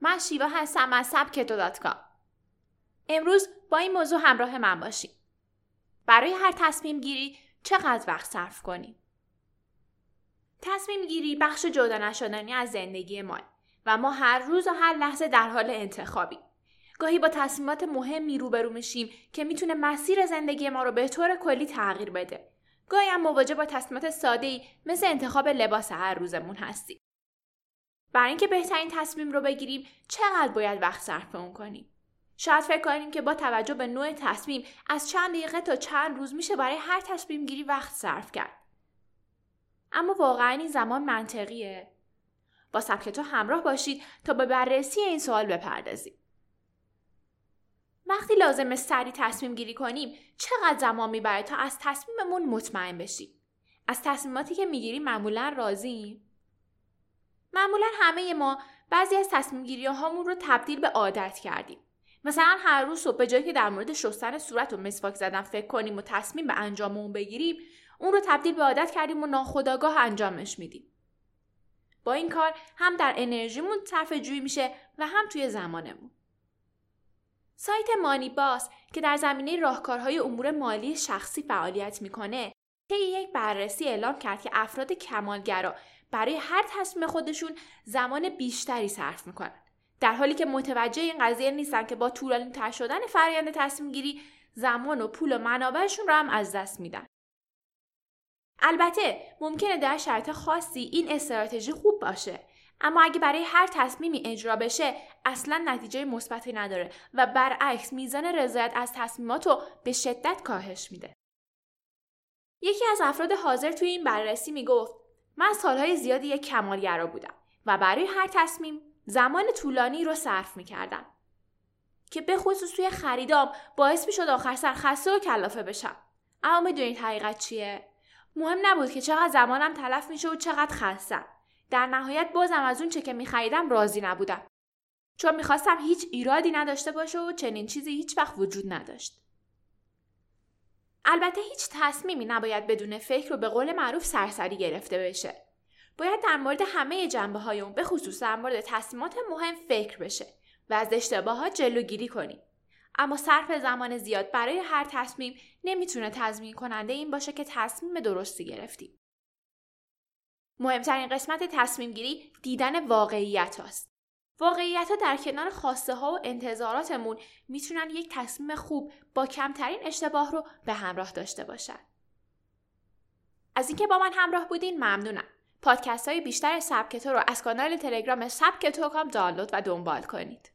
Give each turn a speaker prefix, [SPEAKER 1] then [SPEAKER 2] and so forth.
[SPEAKER 1] من شیوا هستم از سبکتو امروز با این موضوع همراه من باشید. برای هر تصمیم گیری چقدر وقت صرف کنیم؟ تصمیم گیری بخش جدا نشدنی از زندگی ما و ما هر روز و هر لحظه در حال انتخابی. گاهی با تصمیمات مهمی روبرو میشیم که می‌تونه مسیر زندگی ما رو به طور کلی تغییر بده. گاهی هم مواجه با تصمیمات ساده ای مثل انتخاب لباس هر روزمون هستیم. برای اینکه بهترین تصمیم رو بگیریم چقدر باید وقت صرف اون کنیم؟ شاید فکر کنیم که با توجه به نوع تصمیم از چند دقیقه تا چند روز میشه برای هر تصمیم گیری وقت صرف کرد. اما واقعا این زمان منطقیه. با سبک تو همراه باشید تا به بررسی این سوال بپردازیم. وقتی لازمه سری تصمیم گیری کنیم چقدر زمان می‌بره تا از تصمیممون مطمئن بشیم؟ از تصمیماتی که می‌گیریم معمولا راضییم معمولا همه ما بعضی از تصمیم هامون رو تبدیل به عادت کردیم. مثلا هر روز صبح به جایی که در مورد شستن صورت و مسواک زدن فکر کنیم و تصمیم به انجام اون بگیریم اون رو تبدیل به عادت کردیم و ناخداگاه انجامش میدیم. با این کار هم در انرژیمون صرف جویی میشه و هم توی زمانمون. سایت مانی باس که در زمینه راهکارهای امور مالی شخصی فعالیت می‌کنه طی یک بررسی اعلام کرد که افراد کمالگرا برای هر تصمیم خودشون زمان بیشتری صرف می‌کنن. در حالی که متوجه این قضیه نیستن که با طولانی تر شدن فرایند تصمیم گیری زمان و پول و منابعشون رو هم از دست میدن. البته ممکنه در شرط خاصی این استراتژی خوب باشه اما اگه برای هر تصمیمی اجرا بشه اصلا نتیجه مثبتی نداره و برعکس میزان رضایت از تصمیمات رو به شدت کاهش میده. یکی از افراد حاضر توی این بررسی می‌گفت من سالهای زیادی یک کمالگرا بودم و برای هر تصمیم زمان طولانی رو صرف می کردم. که به خصوص توی خریدام باعث می شد آخر سر خسته و کلافه بشم. اما می‌دونید حقیقت چیه؟ مهم نبود که چقدر زمانم تلف میشه و چقدر خستم. در نهایت بازم از اون چه که می خریدم راضی نبودم. چون می‌خواستم هیچ ایرادی نداشته باشه و چنین چیزی هیچ وقت وجود نداشت. البته هیچ تصمیمی نباید بدون فکر رو به قول معروف سرسری گرفته بشه. باید در مورد همه جنبه های اون به خصوص در مورد تصمیمات مهم فکر بشه و از اشتباهات جلوگیری کنیم. اما صرف زمان زیاد برای هر تصمیم نمی‌تونه تضمین کننده این باشه که تصمیم درستی گرفتیم. مهمترین قسمت تصمیم گیری دیدن واقعیت هست. واقعیت ها در کنار خواسته ها و انتظاراتمون می‌تونن یک تصمیم خوب با کمترین اشتباه رو به همراه داشته باشن. از اینکه با من همراه بودین ممنونم. پادکست های بیشتر سبک تو رو از کانال تلگرام سبک تو کام دانلود و دنبال کنید.